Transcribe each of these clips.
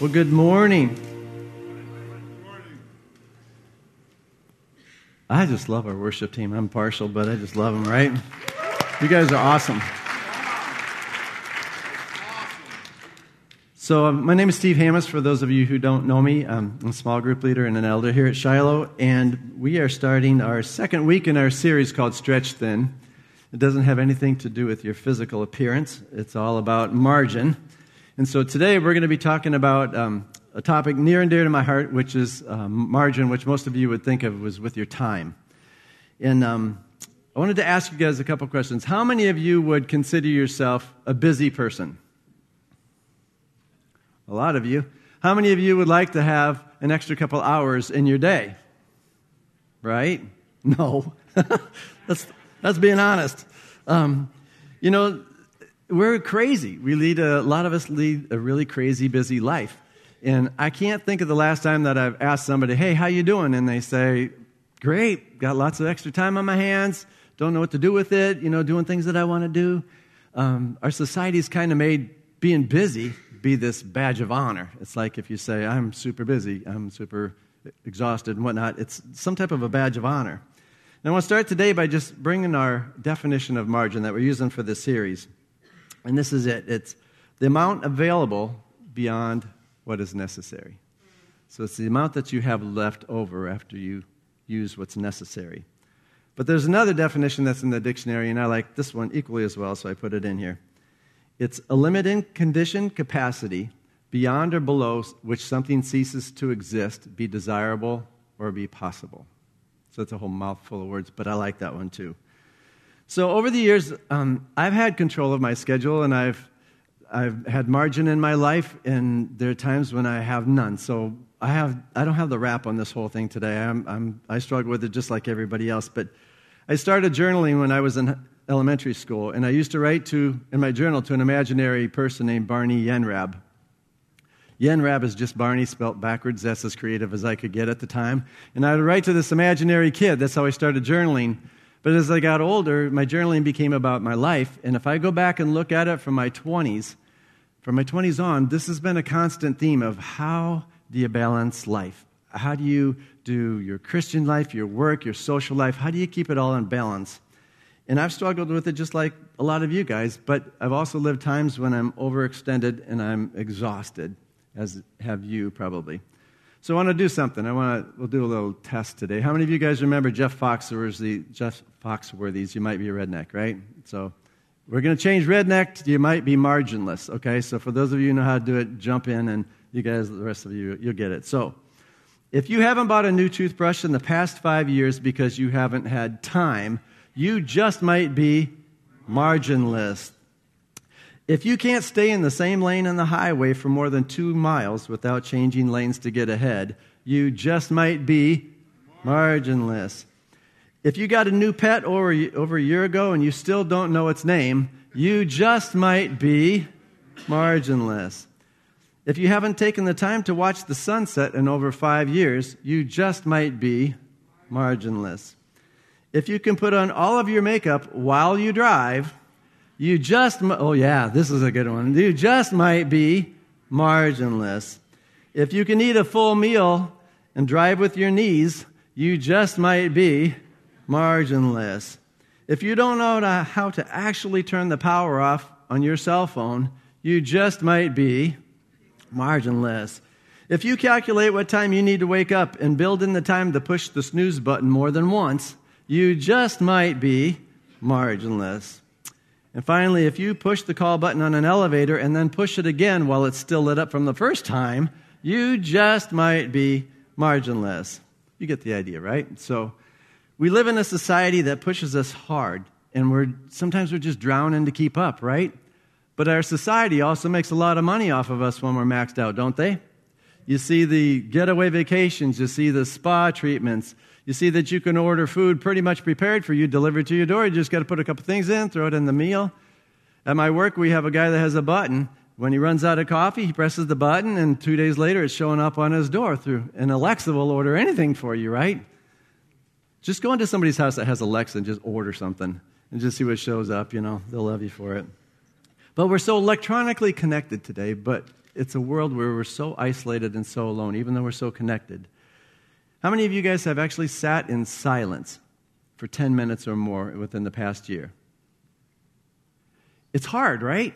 Well, good morning. I just love our worship team. I'm partial, but I just love them, right? You guys are awesome. So, um, my name is Steve Hammis. For those of you who don't know me, I'm a small group leader and an elder here at Shiloh, and we are starting our second week in our series called Stretch Thin. It doesn't have anything to do with your physical appearance, it's all about margin. And so today we're going to be talking about um, a topic near and dear to my heart, which is um, margin, which most of you would think of was with your time. And um, I wanted to ask you guys a couple questions. How many of you would consider yourself a busy person? A lot of you. How many of you would like to have an extra couple hours in your day? Right? No. that's, that's being honest. Um, you know, we're crazy. We lead a, a lot of us lead a really crazy, busy life. And I can't think of the last time that I've asked somebody, "Hey, how you doing?" And they say, "Great, got lots of extra time on my hands. Don't know what to do with it. You know, doing things that I want to do." Um, our society's kind of made being busy be this badge of honor. It's like if you say, "I'm super busy. I'm super exhausted and whatnot." It's some type of a badge of honor. And I want to start today by just bringing our definition of margin that we're using for this series. And this is it it's the amount available beyond what is necessary. So it's the amount that you have left over after you use what's necessary. But there's another definition that's in the dictionary, and I like this one equally as well, so I put it in here. It's a limited condition capacity beyond or below which something ceases to exist, be desirable, or be possible. So it's a whole mouthful of words, but I like that one too. So over the years, um, I've had control of my schedule and I've, I've had margin in my life, and there are times when I have none. So I, have, I don't have the wrap on this whole thing today. I'm, I'm, I struggle with it just like everybody else. But I started journaling when I was in elementary school, and I used to write to, in my journal to an imaginary person named Barney Yenrab. Yenrab is just Barney spelt backwards. That's as creative as I could get at the time. And I would write to this imaginary kid. That's how I started journaling. But as I got older, my journaling became about my life. And if I go back and look at it from my 20s, from my 20s on, this has been a constant theme of how do you balance life? How do you do your Christian life, your work, your social life? How do you keep it all in balance? And I've struggled with it just like a lot of you guys, but I've also lived times when I'm overextended and I'm exhausted, as have you probably. So I want to do something. I want to, we'll do a little test today. How many of you guys remember Jeff Foxworthy's, Jeff Foxworthy's You Might Be a Redneck, right? So we're going to change redneck to You Might Be Marginless, okay? So for those of you who know how to do it, jump in and you guys, the rest of you, you'll get it. So if you haven't bought a new toothbrush in the past five years because you haven't had time, you just might be marginless. If you can't stay in the same lane on the highway for more than two miles without changing lanes to get ahead, you just might be marginless. If you got a new pet over, over a year ago and you still don't know its name, you just might be marginless. If you haven't taken the time to watch the sunset in over five years, you just might be marginless. If you can put on all of your makeup while you drive, you just, oh yeah, this is a good one. You just might be marginless. If you can eat a full meal and drive with your knees, you just might be marginless. If you don't know how to actually turn the power off on your cell phone, you just might be marginless. If you calculate what time you need to wake up and build in the time to push the snooze button more than once, you just might be marginless. And finally, if you push the call button on an elevator and then push it again while it's still lit up from the first time, you just might be marginless. You get the idea, right? So we live in a society that pushes us hard, and we're sometimes we're just drowning to keep up, right? But our society also makes a lot of money off of us when we're maxed out, don't they? You see the getaway vacations, you see the spa treatments, you see that you can order food pretty much prepared for you, delivered to your door. You just got to put a couple things in, throw it in the meal. At my work, we have a guy that has a button. When he runs out of coffee, he presses the button, and two days later, it's showing up on his door through. And Alexa will order anything for you, right? Just go into somebody's house that has Alexa and just order something and just see what shows up. You know, they'll love you for it. But we're so electronically connected today, but it's a world where we're so isolated and so alone, even though we're so connected. How many of you guys have actually sat in silence for 10 minutes or more within the past year? It's hard, right?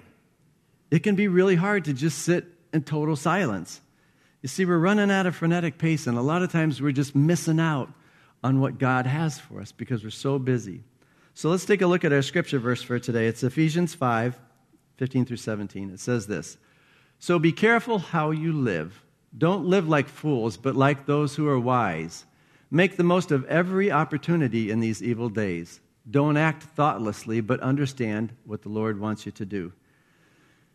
It can be really hard to just sit in total silence. You see, we're running at a frenetic pace, and a lot of times we're just missing out on what God has for us because we're so busy. So let's take a look at our scripture verse for today. It's Ephesians 5 15 through 17. It says this So be careful how you live. Don't live like fools, but like those who are wise. Make the most of every opportunity in these evil days. Don't act thoughtlessly, but understand what the Lord wants you to do.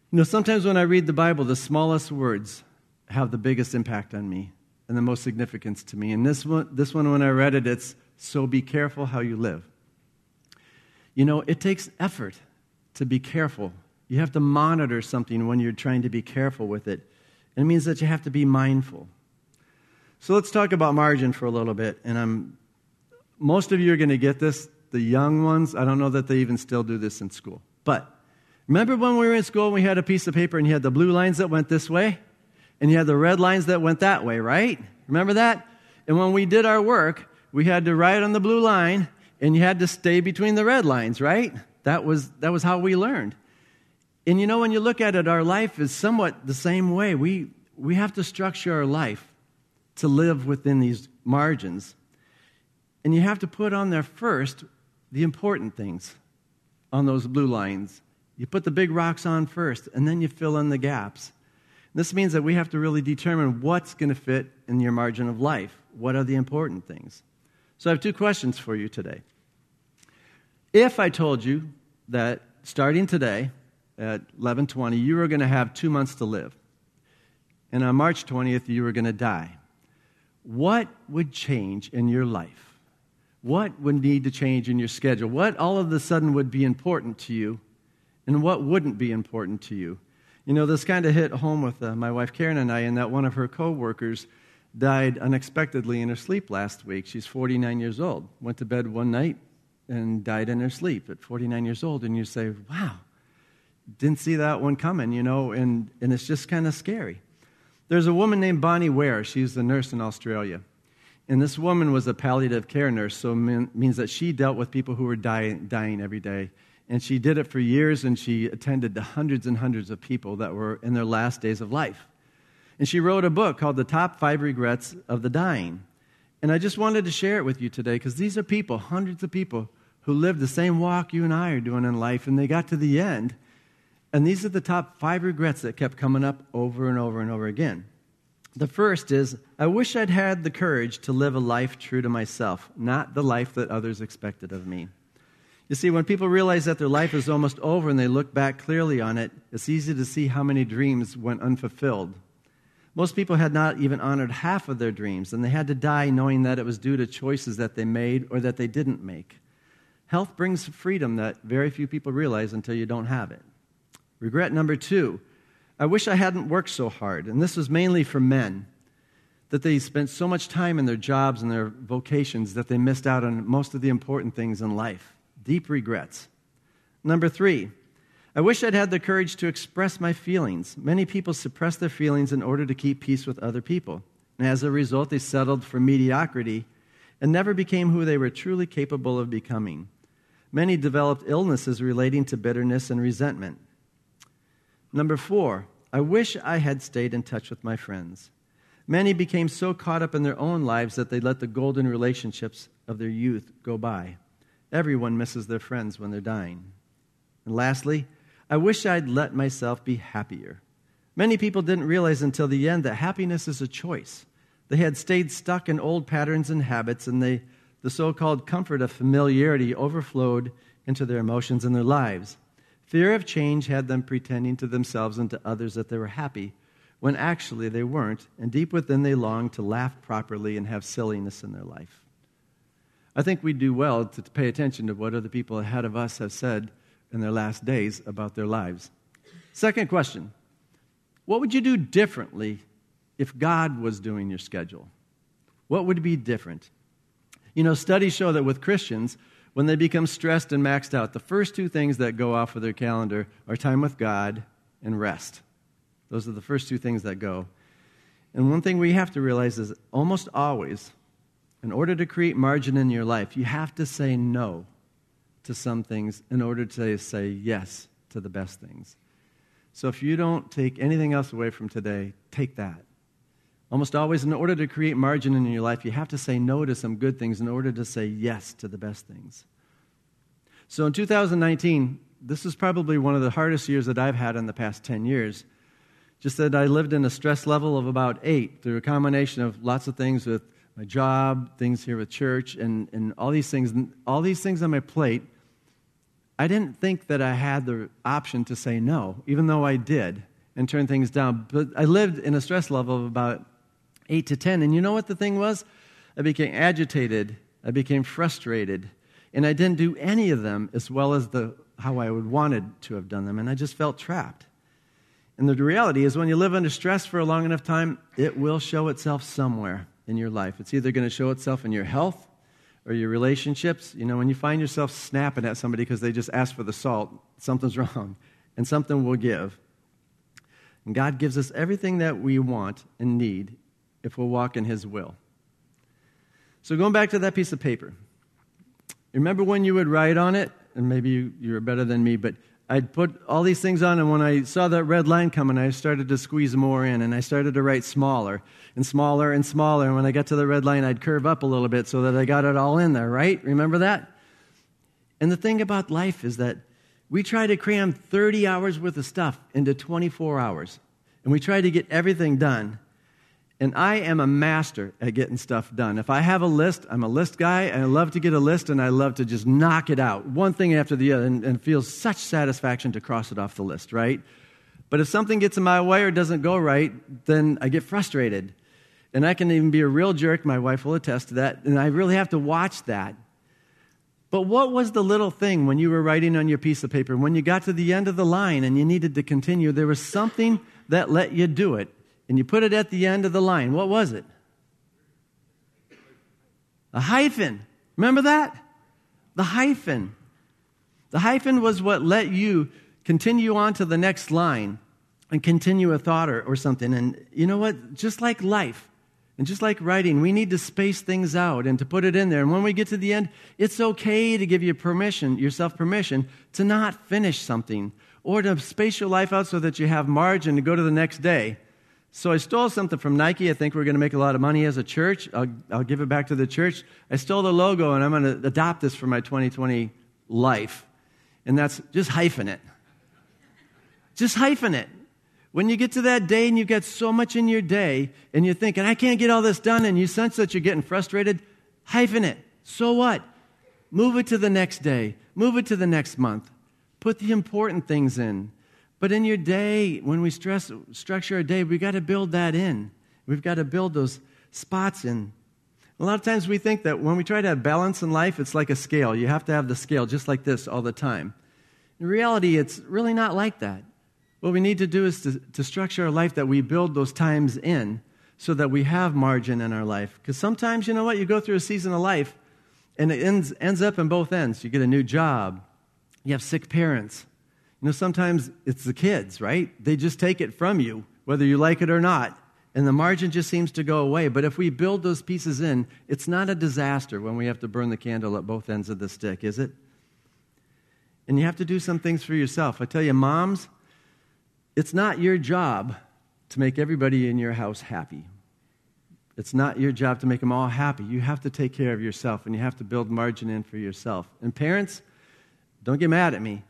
You know, sometimes when I read the Bible, the smallest words have the biggest impact on me and the most significance to me. And this one, this one when I read it, it's so be careful how you live. You know, it takes effort to be careful. You have to monitor something when you're trying to be careful with it. And it means that you have to be mindful. So let's talk about margin for a little bit. And I'm, most of you are going to get this. The young ones, I don't know that they even still do this in school. But remember when we were in school and we had a piece of paper and you had the blue lines that went this way? and you had the red lines that went that way, right? Remember that? And when we did our work, we had to write on the blue line and you had to stay between the red lines, right? That was, that was how we learned. And you know, when you look at it, our life is somewhat the same way. We, we have to structure our life to live within these margins. And you have to put on there first the important things on those blue lines. You put the big rocks on first, and then you fill in the gaps. This means that we have to really determine what's going to fit in your margin of life. What are the important things? So I have two questions for you today. If I told you that starting today at 11:20 you were going to have 2 months to live and on March 20th you were going to die, what would change in your life? What would need to change in your schedule? What all of a sudden would be important to you and what wouldn't be important to you? You know, this kind of hit home with uh, my wife Karen and I, in that one of her coworkers died unexpectedly in her sleep last week. She's 49 years old. Went to bed one night and died in her sleep at 49 years old. And you say, wow, didn't see that one coming, you know, and, and it's just kind of scary. There's a woman named Bronnie Ware. She's a nurse in Australia. And this woman was a palliative care nurse, so it means that she dealt with people who were dying, dying every day. And she did it for years, and she attended to hundreds and hundreds of people that were in their last days of life. And she wrote a book called The Top Five Regrets of the Dying. And I just wanted to share it with you today because these are people, hundreds of people, who lived the same walk you and I are doing in life, and they got to the end. And these are the top five regrets that kept coming up over and over and over again. The first is I wish I'd had the courage to live a life true to myself, not the life that others expected of me. You see, when people realize that their life is almost over and they look back clearly on it, it's easy to see how many dreams went unfulfilled. Most people had not even honored half of their dreams, and they had to die knowing that it was due to choices that they made or that they didn't make. Health brings freedom that very few people realize until you don't have it. Regret number two I wish I hadn't worked so hard, and this was mainly for men, that they spent so much time in their jobs and their vocations that they missed out on most of the important things in life deep regrets. Number three, I wish I'd had the courage to express my feelings. Many people suppress their feelings in order to keep peace with other people. And as a result, they settled for mediocrity and never became who they were truly capable of becoming. Many developed illnesses relating to bitterness and resentment. Number four, I wish I had stayed in touch with my friends. Many became so caught up in their own lives that they let the golden relationships of their youth go by. Everyone misses their friends when they're dying. And lastly, I wish I'd let myself be happier. Many people didn't realize until the end that happiness is a choice. They had stayed stuck in old patterns and habits, and they, the so called comfort of familiarity overflowed into their emotions and their lives. Fear of change had them pretending to themselves and to others that they were happy, when actually they weren't, and deep within they longed to laugh properly and have silliness in their life. I think we do well to pay attention to what other people ahead of us have said in their last days about their lives. Second question What would you do differently if God was doing your schedule? What would be different? You know, studies show that with Christians, when they become stressed and maxed out, the first two things that go off of their calendar are time with God and rest. Those are the first two things that go. And one thing we have to realize is almost always, in order to create margin in your life, you have to say no to some things in order to say yes to the best things. So if you don't take anything else away from today, take that. Almost always, in order to create margin in your life, you have to say no to some good things in order to say yes to the best things. So in 2019, this is probably one of the hardest years that I've had in the past 10 years. Just that I lived in a stress level of about eight through a combination of lots of things with my job, things here with church, and, and all these things. All these things on my plate, I didn't think that I had the option to say no, even though I did, and turn things down. But I lived in a stress level of about 8 to 10. And you know what the thing was? I became agitated, I became frustrated, and I didn't do any of them as well as the, how I would wanted to have done them. And I just felt trapped. And the reality is, when you live under stress for a long enough time, it will show itself somewhere in your life. It's either going to show itself in your health or your relationships. You know, when you find yourself snapping at somebody because they just asked for the salt, something's wrong, and something will give. And God gives us everything that we want and need if we'll walk in His will. So, going back to that piece of paper, remember when you would write on it, and maybe you, you're better than me, but I'd put all these things on, and when I saw that red line coming, I started to squeeze more in, and I started to write smaller and smaller and smaller. And when I got to the red line, I'd curve up a little bit so that I got it all in there, right? Remember that? And the thing about life is that we try to cram 30 hours worth of stuff into 24 hours, and we try to get everything done. And I am a master at getting stuff done. If I have a list, I'm a list guy, and I love to get a list, and I love to just knock it out, one thing after the other, and, and such satisfaction to cross it off the list, right? But if something gets in my way or doesn't go right, then I get frustrated. And I can even be a real jerk. My wife will attest to that. And I really have to watch that. But what was the little thing when you were writing on your piece of paper? When you got to the end of the line and you needed to continue, there was something that let you do it and you put it at the end of the line. What was it? A hyphen. Remember that? The hyphen. The hyphen was what let you continue on to the next line and continue a thought or, or something. And you know what? Just like life and just like writing, we need to space things out and to put it in there. And when we get to the end, it's okay to give you permission, yourself permission to not finish something or to space your life out so that you have margin to go to the next day. So I stole something from Nike. I think we're going to make a lot of money as a church. I'll, I'll give it back to the church. I stole the logo and I'm going to adopt this for my 2020 life. And that's just hyphen it. Just hyphen it. When you get to that day and you've got so much in your day and you're thinking, I can't get all this done, and you sense that you're getting frustrated, hyphen it. So what? Move it to the next day. Move it to the next month. Put the important things in. But in your day, when we stress, structure our day, we've got to build that in. We've got to build those spots in. A lot of times we think that when we try to have balance in life, it's like a scale. You have to have the scale just like this all the time. In reality, it's really not like that. What we need to do is to, to structure our life that we build those times in so that we have margin in our life. Because sometimes, you know what, you go through a season of life and it ends, ends up in both ends. You get a new job, you have sick parents, you know, sometimes it's the kids, right? They just take it from you, whether you like it or not. And the margin just seems to go away. But if we build those pieces in, it's not a disaster when we have to burn the candle at both ends of the stick, is it? And you have to do some things for yourself. I tell you, moms, it's not your job to make everybody in your house happy. It's not your job to make them all happy. You have to take care of yourself and you have to build margin in for yourself. And parents, don't get mad at me.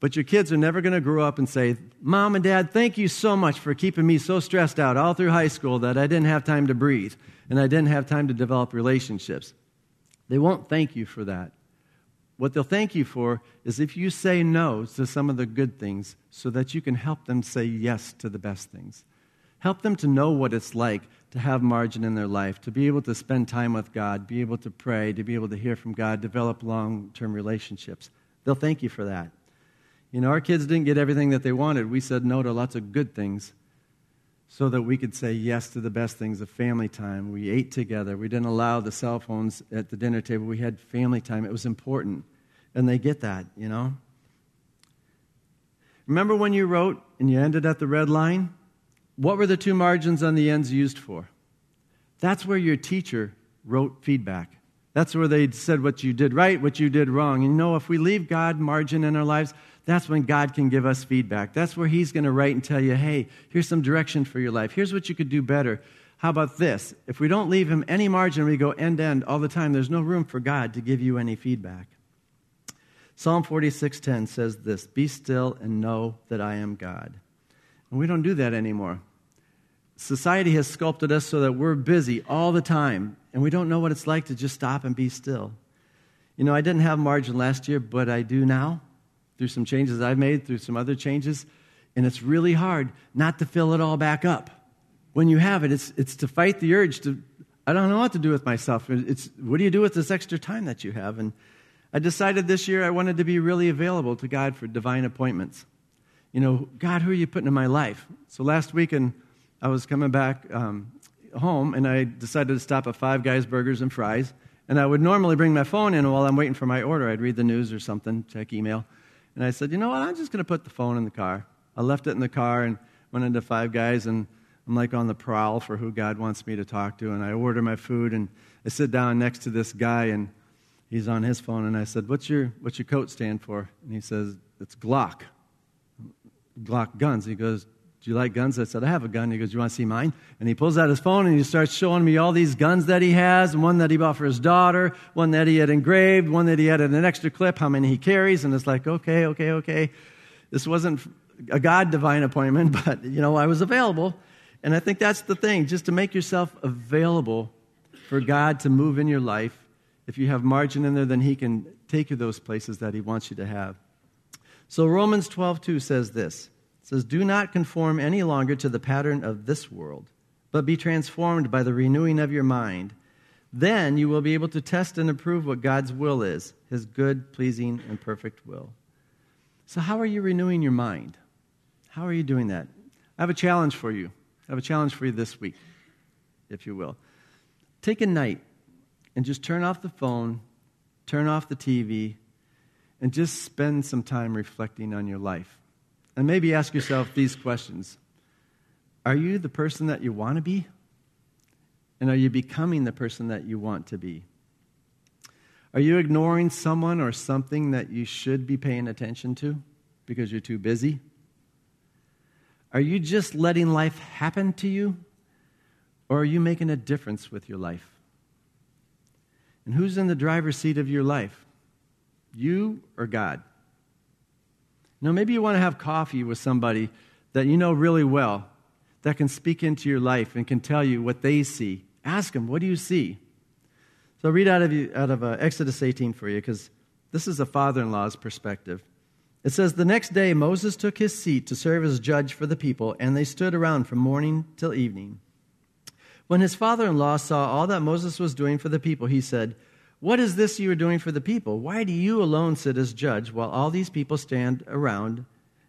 But your kids are never going to grow up and say, Mom and Dad, thank you so much for keeping me so stressed out all through high school that I didn't have time to breathe and I didn't have time to develop relationships. They won't thank you for that. What they'll thank you for is if you say no to some of the good things so that you can help them say yes to the best things. Help them to know what it's like to have margin in their life, to be able to spend time with God, be able to pray, to be able to hear from God, develop long term relationships. They'll thank you for that. You know, our kids didn't get everything that they wanted. We said no to lots of good things so that we could say yes to the best things of family time. We ate together. We didn't allow the cell phones at the dinner table. We had family time. It was important. And they get that, you know? Remember when you wrote and you ended at the red line? What were the two margins on the ends used for? That's where your teacher wrote feedback. That's where they said what you did right, what you did wrong. And you know, if we leave God margin in our lives, that's when God can give us feedback. That's where He's going to write and tell you, hey, here's some direction for your life. Here's what you could do better. How about this? If we don't leave Him any margin, we go end to end all the time, there's no room for God to give you any feedback. Psalm 46:10 says this, "Be still and know that I am God." And we don't do that anymore. Society has sculpted us so that we're busy all the time, and we don't know what it's like to just stop and be still. You know, I didn't have margin last year, but I do now through some changes I've made, through some other changes, and it's really hard not to fill it all back up. When you have it, it's, it's to fight the urge to, I don't know what to do with myself. It's, what do you do with this extra time that you have? And I decided this year I wanted to be really available to God for divine appointments. You know, God, who are you putting in my life? So last weekend, I was coming back um, home and I decided to stop at Five Guys Burgers and Fries. And I would normally bring my phone in while I'm waiting for my order. I'd read the news or something, check email. And I said, you know what? I'm just going to put the phone in the car. I left it in the car and went into Five Guys, and I'm like on the prowl for who God wants me to talk to. And I order my food, and I sit down next to this guy, and he's on his phone. And I said, what's your, what's your coat stand for? And he says, it's Glock. Glock guns. He goes, do you like guns? I said, I have a gun. He goes, You want to see mine? And he pulls out his phone and he starts showing me all these guns that he has, one that he bought for his daughter, one that he had engraved, one that he had in an extra clip, how many he carries. And it's like, okay, okay, okay. This wasn't a God divine appointment, but, you know, I was available. And I think that's the thing, just to make yourself available for God to move in your life. If you have margin in there, then he can take you those places that he wants you to have. So Romans 12, 2 says this says, Do not conform any longer to the pattern of this world, but be transformed by the renewing of your mind. Then you will be able to test and approve what God's will is, his good, pleasing, and perfect will. So, how are you renewing your mind? How are you doing that? I have a challenge for you. I have a challenge for you this week, if you will. Take a night and just turn off the phone, turn off the TV, and just spend some time reflecting on your life. And maybe ask yourself these questions Are you the person that you want to be? And are you becoming the person that you want to be? Are you ignoring someone or something that you should be paying attention to because you're too busy? Are you just letting life happen to you? Or are you making a difference with your life? And who's in the driver's seat of your life? You or God? Now, maybe you want to have coffee with somebody that you know really well that can speak into your life and can tell you what they see. Ask them, what do you see? So I'll read out of, you, out of uh, Exodus 18 for you because this is a father in law's perspective. It says, The next day Moses took his seat to serve as judge for the people, and they stood around from morning till evening. When his father in law saw all that Moses was doing for the people, he said, what is this you are doing for the people? Why do you alone sit as judge while all these people stand around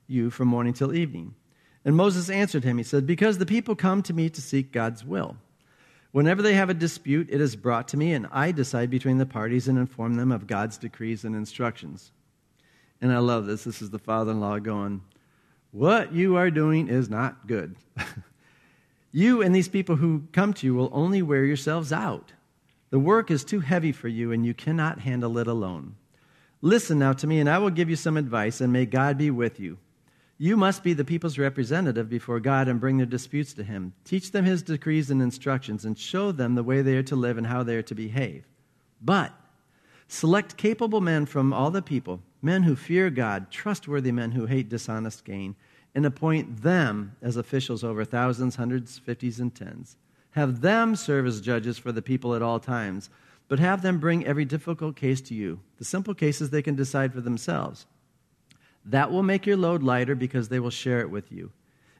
you from morning till evening? And Moses answered him, He said, Because the people come to me to seek God's will. Whenever they have a dispute, it is brought to me, and I decide between the parties and inform them of God's decrees and instructions. And I love this. This is the father in law going, What you are doing is not good. you and these people who come to you will only wear yourselves out. The work is too heavy for you, and you cannot handle it alone. Listen now to me, and I will give you some advice, and may God be with you. You must be the people's representative before God and bring their disputes to Him. Teach them His decrees and instructions, and show them the way they are to live and how they are to behave. But select capable men from all the people, men who fear God, trustworthy men who hate dishonest gain, and appoint them as officials over thousands, hundreds, fifties, and tens. Have them serve as judges for the people at all times, but have them bring every difficult case to you. The simple cases they can decide for themselves. That will make your load lighter because they will share it with you.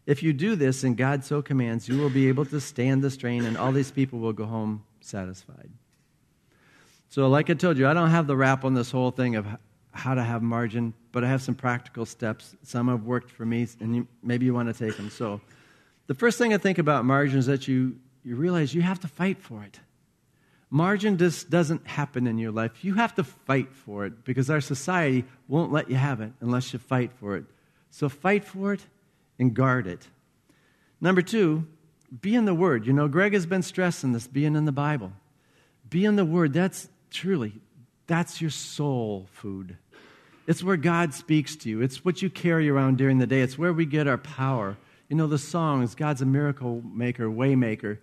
If you do this, and God so commands, you will be able to stand the strain, and all these people will go home satisfied. So, like I told you, I don't have the wrap on this whole thing of how to have margin, but I have some practical steps. Some have worked for me, and you, maybe you want to take them. So, the first thing I think about margin is that you you realize you have to fight for it. Margin just doesn't happen in your life. You have to fight for it because our society won't let you have it unless you fight for it. So fight for it and guard it. Number two, be in the Word. You know, Greg has been stressing this being in the Bible. Be in the Word. That's truly, that's your soul food. It's where God speaks to you. It's what you carry around during the day. It's where we get our power. You know, the songs, God's a miracle maker, way maker.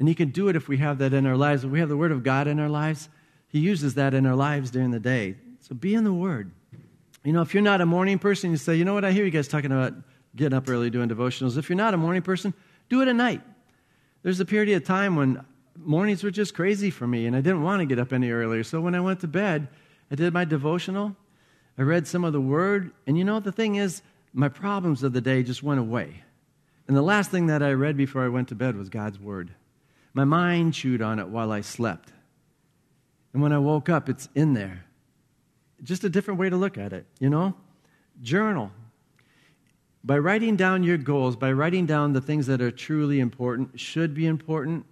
And He can do it if we have that in our lives. If we have the Word of God in our lives, He uses that in our lives during the day. So be in the Word. You know, if you're not a morning person, you say, you know what, I hear you guys talking about getting up early doing devotionals. If you're not a morning person, do it at night. There's a period of time when mornings were just crazy for me and I didn't want to get up any earlier. So when I went to bed, I did my devotional I read some of the word, and you know, the thing is, my problems of the day just went away. And the last thing that I read before I went to bed was God's word. My mind chewed on it while I slept. And when I woke up, it's in there. Just a different way to look at it, you know? Journal. By writing down your goals, by writing down the things that are truly important, should be important,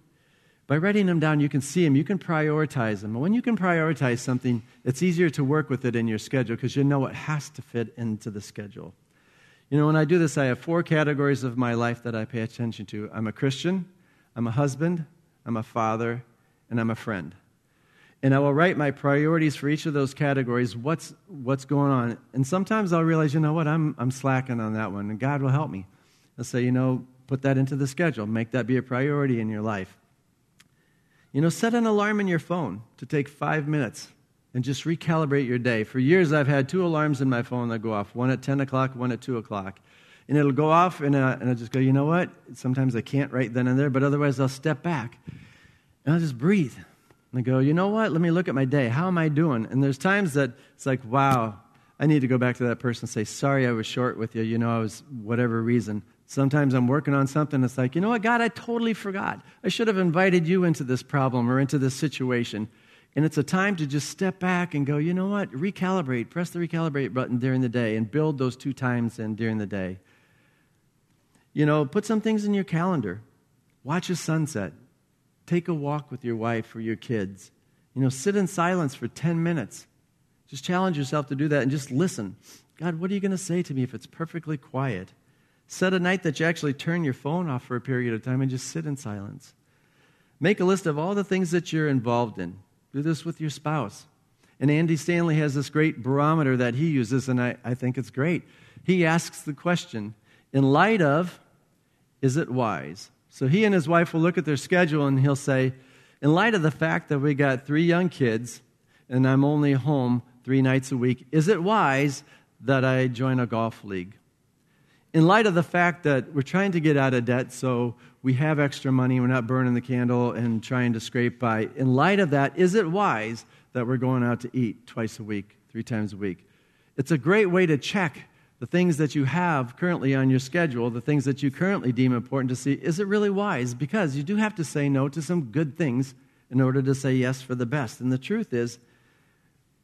by writing them down, you can see them, you can prioritize them. And when you can prioritize something, it's easier to work with it in your schedule because you know it has to fit into the schedule. You know, when I do this, I have four categories of my life that I pay attention to I'm a Christian, I'm a husband, I'm a father, and I'm a friend. And I will write my priorities for each of those categories, what's, what's going on. And sometimes I'll realize, you know what, I'm, I'm slacking on that one, and God will help me. I'll say, you know, put that into the schedule, make that be a priority in your life. You know, set an alarm in your phone to take five minutes and just recalibrate your day. For years, I've had two alarms in my phone that go off one at 10 o'clock, one at 2 o'clock. And it'll go off, and, uh, and I'll just go, you know what? Sometimes I can't right then and there, but otherwise, I'll step back and I'll just breathe. And I go, you know what? Let me look at my day. How am I doing? And there's times that it's like, wow, I need to go back to that person and say, sorry, I was short with you. You know, I was whatever reason. Sometimes I'm working on something, it's like, you know what, God, I totally forgot. I should have invited you into this problem or into this situation. And it's a time to just step back and go, you know what, recalibrate, press the recalibrate button during the day and build those two times in during the day. You know, put some things in your calendar. Watch a sunset. Take a walk with your wife or your kids. You know, sit in silence for 10 minutes. Just challenge yourself to do that and just listen. God, what are you going to say to me if it's perfectly quiet? Set a night that you actually turn your phone off for a period of time and just sit in silence. Make a list of all the things that you're involved in. Do this with your spouse. And Andy Stanley has this great barometer that he uses, and I, I think it's great. He asks the question in light of, is it wise? So he and his wife will look at their schedule and he'll say, in light of the fact that we got three young kids and I'm only home three nights a week, is it wise that I join a golf league? in light of the fact that we're trying to get out of debt, so we have extra money, we're not burning the candle and trying to scrape by, in light of that, is it wise that we're going out to eat twice a week, three times a week? It's a great way to check the things that you have currently on your schedule, the things that you currently deem important to see, is it really wise? Because you do have to say no to some good things in order to say yes for the best. And the truth is,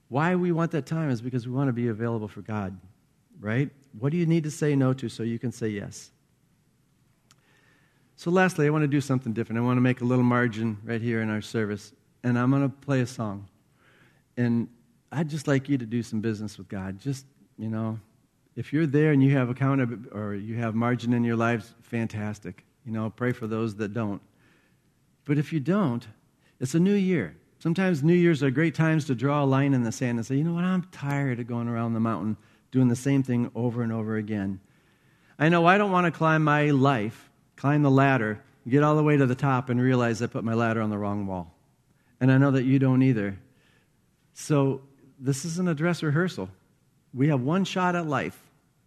why we want that time is because we want to be available for God right? What do you need to say no to so you can say yes? So, lastly, I want to do something different. I want to make a little margin right here in our service, and I'm going to play a song. And I'd just like you to do some business with God. Just, you know, if you're there and you have account or you have margin in your lives, fantastic. You know, pray for those that don't. But if you don't, it's a new year. Sometimes New Year's are great times to draw a line in the sand and say, you know what, I'm tired of going around the mountain doing the same thing over and over again. I know I don't want to climb my life, climb the ladder, get all the way to the top, and realize I put my ladder on the wrong wall. And I know that you don't either. So this isn't a dress rehearsal. We have one shot at life.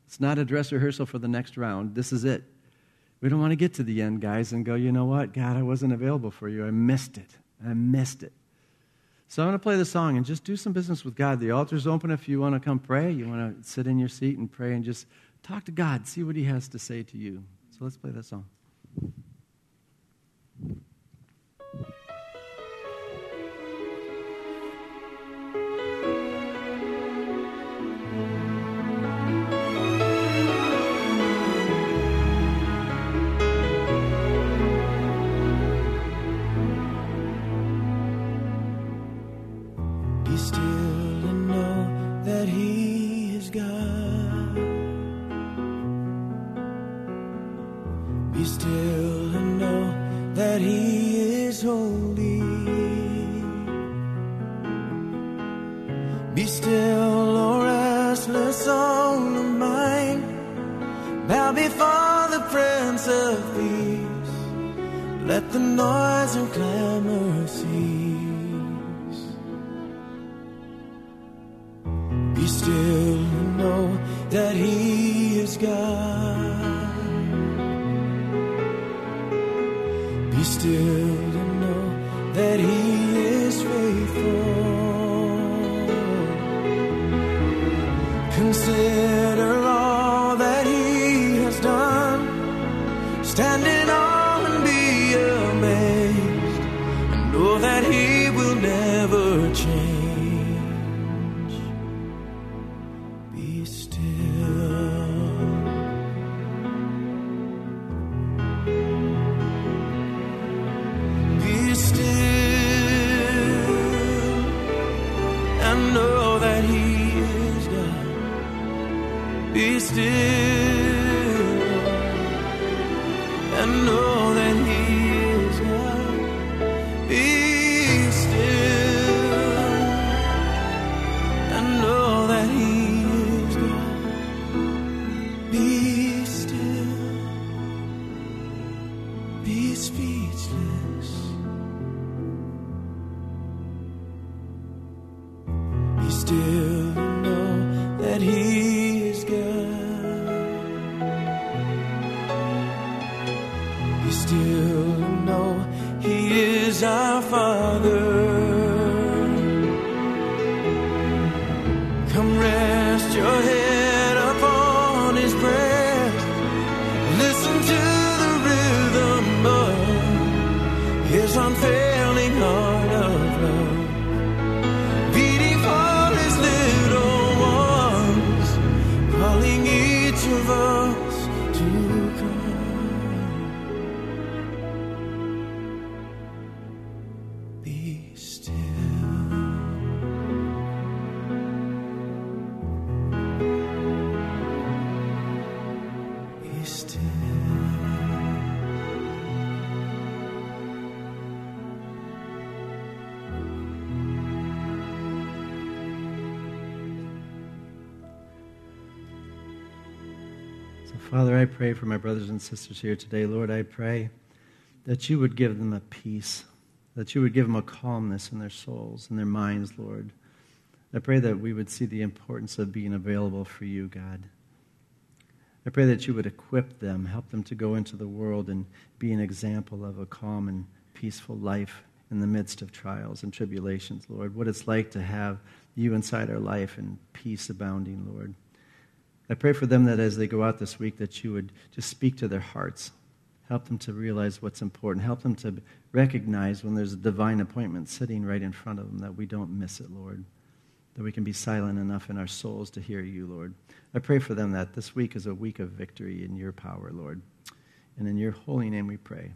It's not a dress rehearsal for the next round. This is it. We don't want to get to the end, guys, and go, you know what? God, I wasn't available for you. I missed it. I missed it. So I'm going to play the song and just do some business with God. The altar's open if you want to come pray. You want to sit in your seat and pray and just talk to God, see what He has to say to you. So let's play that song. Be still, O restless soul of mine. Bow before the Prince of Peace. Let the noise and clamor cease. Be still and know that He is God. Be still Consider still and know your head Father, I pray for my brothers and sisters here today. Lord, I pray that you would give them a peace, that you would give them a calmness in their souls and their minds, Lord. I pray that we would see the importance of being available for you, God. I pray that you would equip them, help them to go into the world and be an example of a calm and peaceful life in the midst of trials and tribulations, Lord. What it's like to have you inside our life and peace abounding, Lord. I pray for them that as they go out this week, that you would just speak to their hearts. Help them to realize what's important. Help them to recognize when there's a divine appointment sitting right in front of them that we don't miss it, Lord. That we can be silent enough in our souls to hear you, Lord. I pray for them that this week is a week of victory in your power, Lord. And in your holy name we pray.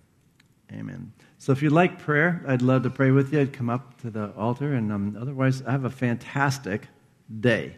Amen. So if you'd like prayer, I'd love to pray with you. I'd come up to the altar. And um, otherwise, have a fantastic day.